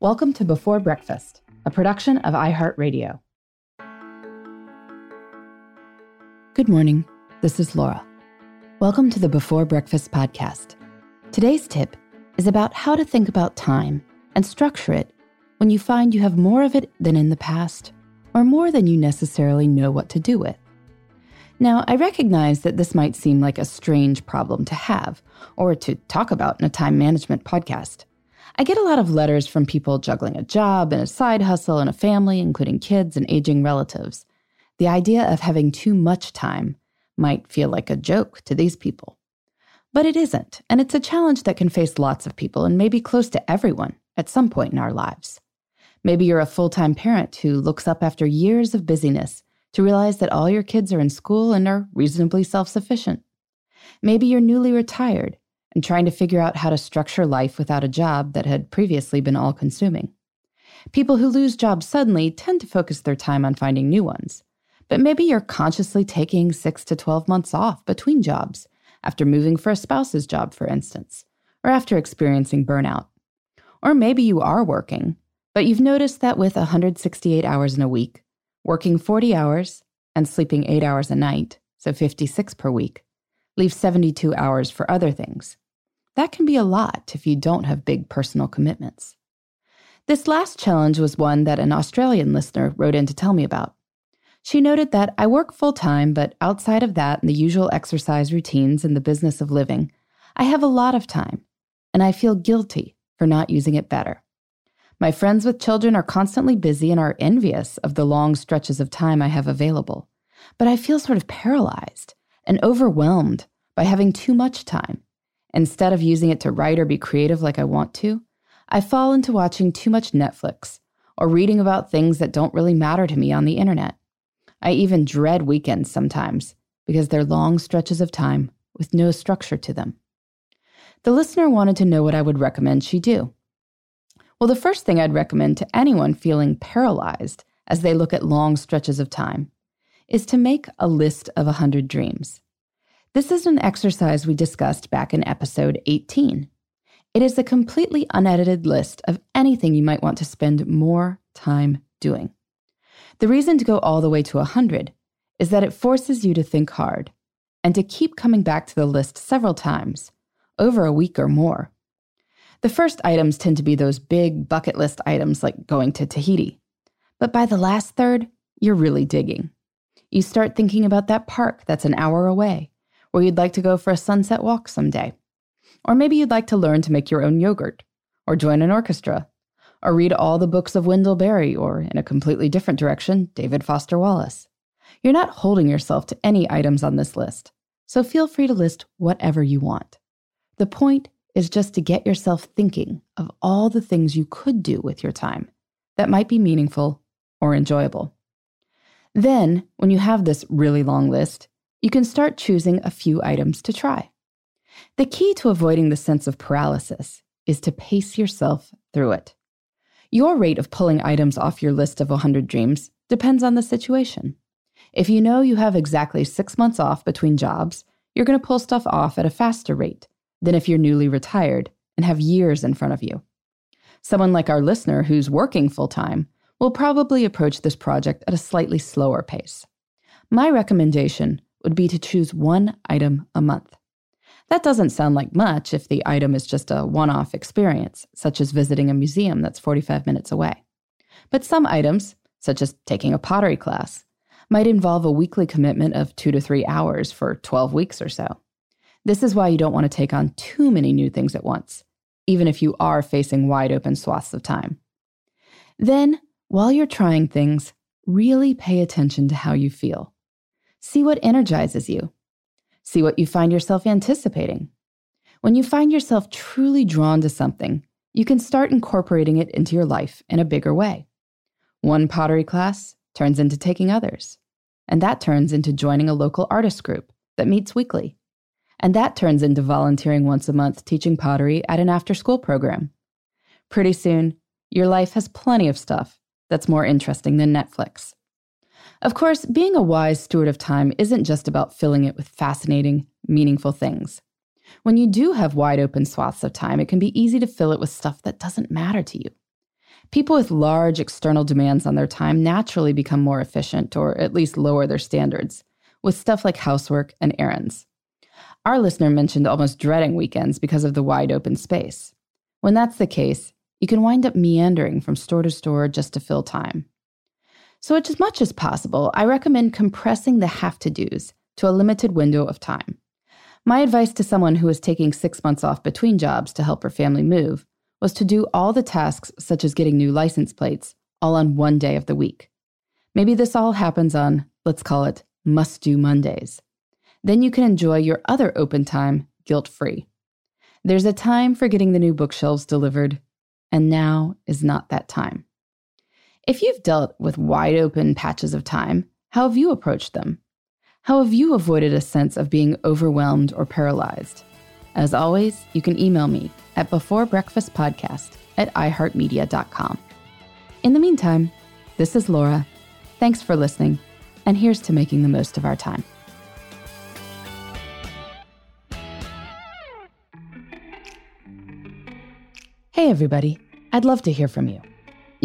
Welcome to Before Breakfast, a production of iHeartRadio. Good morning. This is Laura. Welcome to the Before Breakfast podcast. Today's tip is about how to think about time and structure it when you find you have more of it than in the past or more than you necessarily know what to do with. Now, I recognize that this might seem like a strange problem to have or to talk about in a time management podcast. I get a lot of letters from people juggling a job and a side hustle and a family, including kids and aging relatives. The idea of having too much time might feel like a joke to these people. But it isn't, and it's a challenge that can face lots of people and maybe close to everyone at some point in our lives. Maybe you're a full time parent who looks up after years of busyness to realize that all your kids are in school and are reasonably self sufficient. Maybe you're newly retired and trying to figure out how to structure life without a job that had previously been all consuming. People who lose jobs suddenly tend to focus their time on finding new ones. But maybe you're consciously taking 6 to 12 months off between jobs, after moving for a spouse's job, for instance, or after experiencing burnout. Or maybe you are working, but you've noticed that with 168 hours in a week, working 40 hours and sleeping 8 hours a night, so 56 per week, leaves 72 hours for other things, that can be a lot if you don't have big personal commitments. This last challenge was one that an Australian listener wrote in to tell me about. She noted that I work full time, but outside of that and the usual exercise routines and the business of living, I have a lot of time, and I feel guilty for not using it better. My friends with children are constantly busy and are envious of the long stretches of time I have available, but I feel sort of paralyzed and overwhelmed by having too much time Instead of using it to write or be creative like I want to, I fall into watching too much Netflix or reading about things that don't really matter to me on the internet. I even dread weekends sometimes because they're long stretches of time with no structure to them. The listener wanted to know what I would recommend she do. Well, the first thing I'd recommend to anyone feeling paralyzed as they look at long stretches of time is to make a list of 100 dreams. This is an exercise we discussed back in episode 18. It is a completely unedited list of anything you might want to spend more time doing. The reason to go all the way to 100 is that it forces you to think hard and to keep coming back to the list several times, over a week or more. The first items tend to be those big bucket list items like going to Tahiti. But by the last third, you're really digging. You start thinking about that park that's an hour away or you'd like to go for a sunset walk someday. Or maybe you'd like to learn to make your own yogurt, or join an orchestra, or read all the books of Wendell Berry, or in a completely different direction, David Foster Wallace. You're not holding yourself to any items on this list, so feel free to list whatever you want. The point is just to get yourself thinking of all the things you could do with your time that might be meaningful or enjoyable. Then, when you have this really long list, you can start choosing a few items to try. The key to avoiding the sense of paralysis is to pace yourself through it. Your rate of pulling items off your list of 100 dreams depends on the situation. If you know you have exactly six months off between jobs, you're going to pull stuff off at a faster rate than if you're newly retired and have years in front of you. Someone like our listener who's working full time will probably approach this project at a slightly slower pace. My recommendation would be to choose one item a month. That doesn't sound like much if the item is just a one off experience, such as visiting a museum that's 45 minutes away. But some items, such as taking a pottery class, might involve a weekly commitment of two to three hours for 12 weeks or so. This is why you don't want to take on too many new things at once, even if you are facing wide open swaths of time. Then, while you're trying things, really pay attention to how you feel. See what energizes you. See what you find yourself anticipating. When you find yourself truly drawn to something, you can start incorporating it into your life in a bigger way. One pottery class turns into taking others, and that turns into joining a local artist group that meets weekly. And that turns into volunteering once a month teaching pottery at an after school program. Pretty soon, your life has plenty of stuff that's more interesting than Netflix. Of course, being a wise steward of time isn't just about filling it with fascinating, meaningful things. When you do have wide open swaths of time, it can be easy to fill it with stuff that doesn't matter to you. People with large external demands on their time naturally become more efficient, or at least lower their standards, with stuff like housework and errands. Our listener mentioned almost dreading weekends because of the wide open space. When that's the case, you can wind up meandering from store to store just to fill time. So, as much as possible, I recommend compressing the have to dos to a limited window of time. My advice to someone who is taking six months off between jobs to help her family move was to do all the tasks, such as getting new license plates, all on one day of the week. Maybe this all happens on, let's call it, must do Mondays. Then you can enjoy your other open time guilt free. There's a time for getting the new bookshelves delivered, and now is not that time. If you've dealt with wide open patches of time, how have you approached them? How have you avoided a sense of being overwhelmed or paralyzed? As always, you can email me at beforebreakfastpodcast at iheartmedia.com. In the meantime, this is Laura. Thanks for listening, and here's to making the most of our time. Hey, everybody. I'd love to hear from you.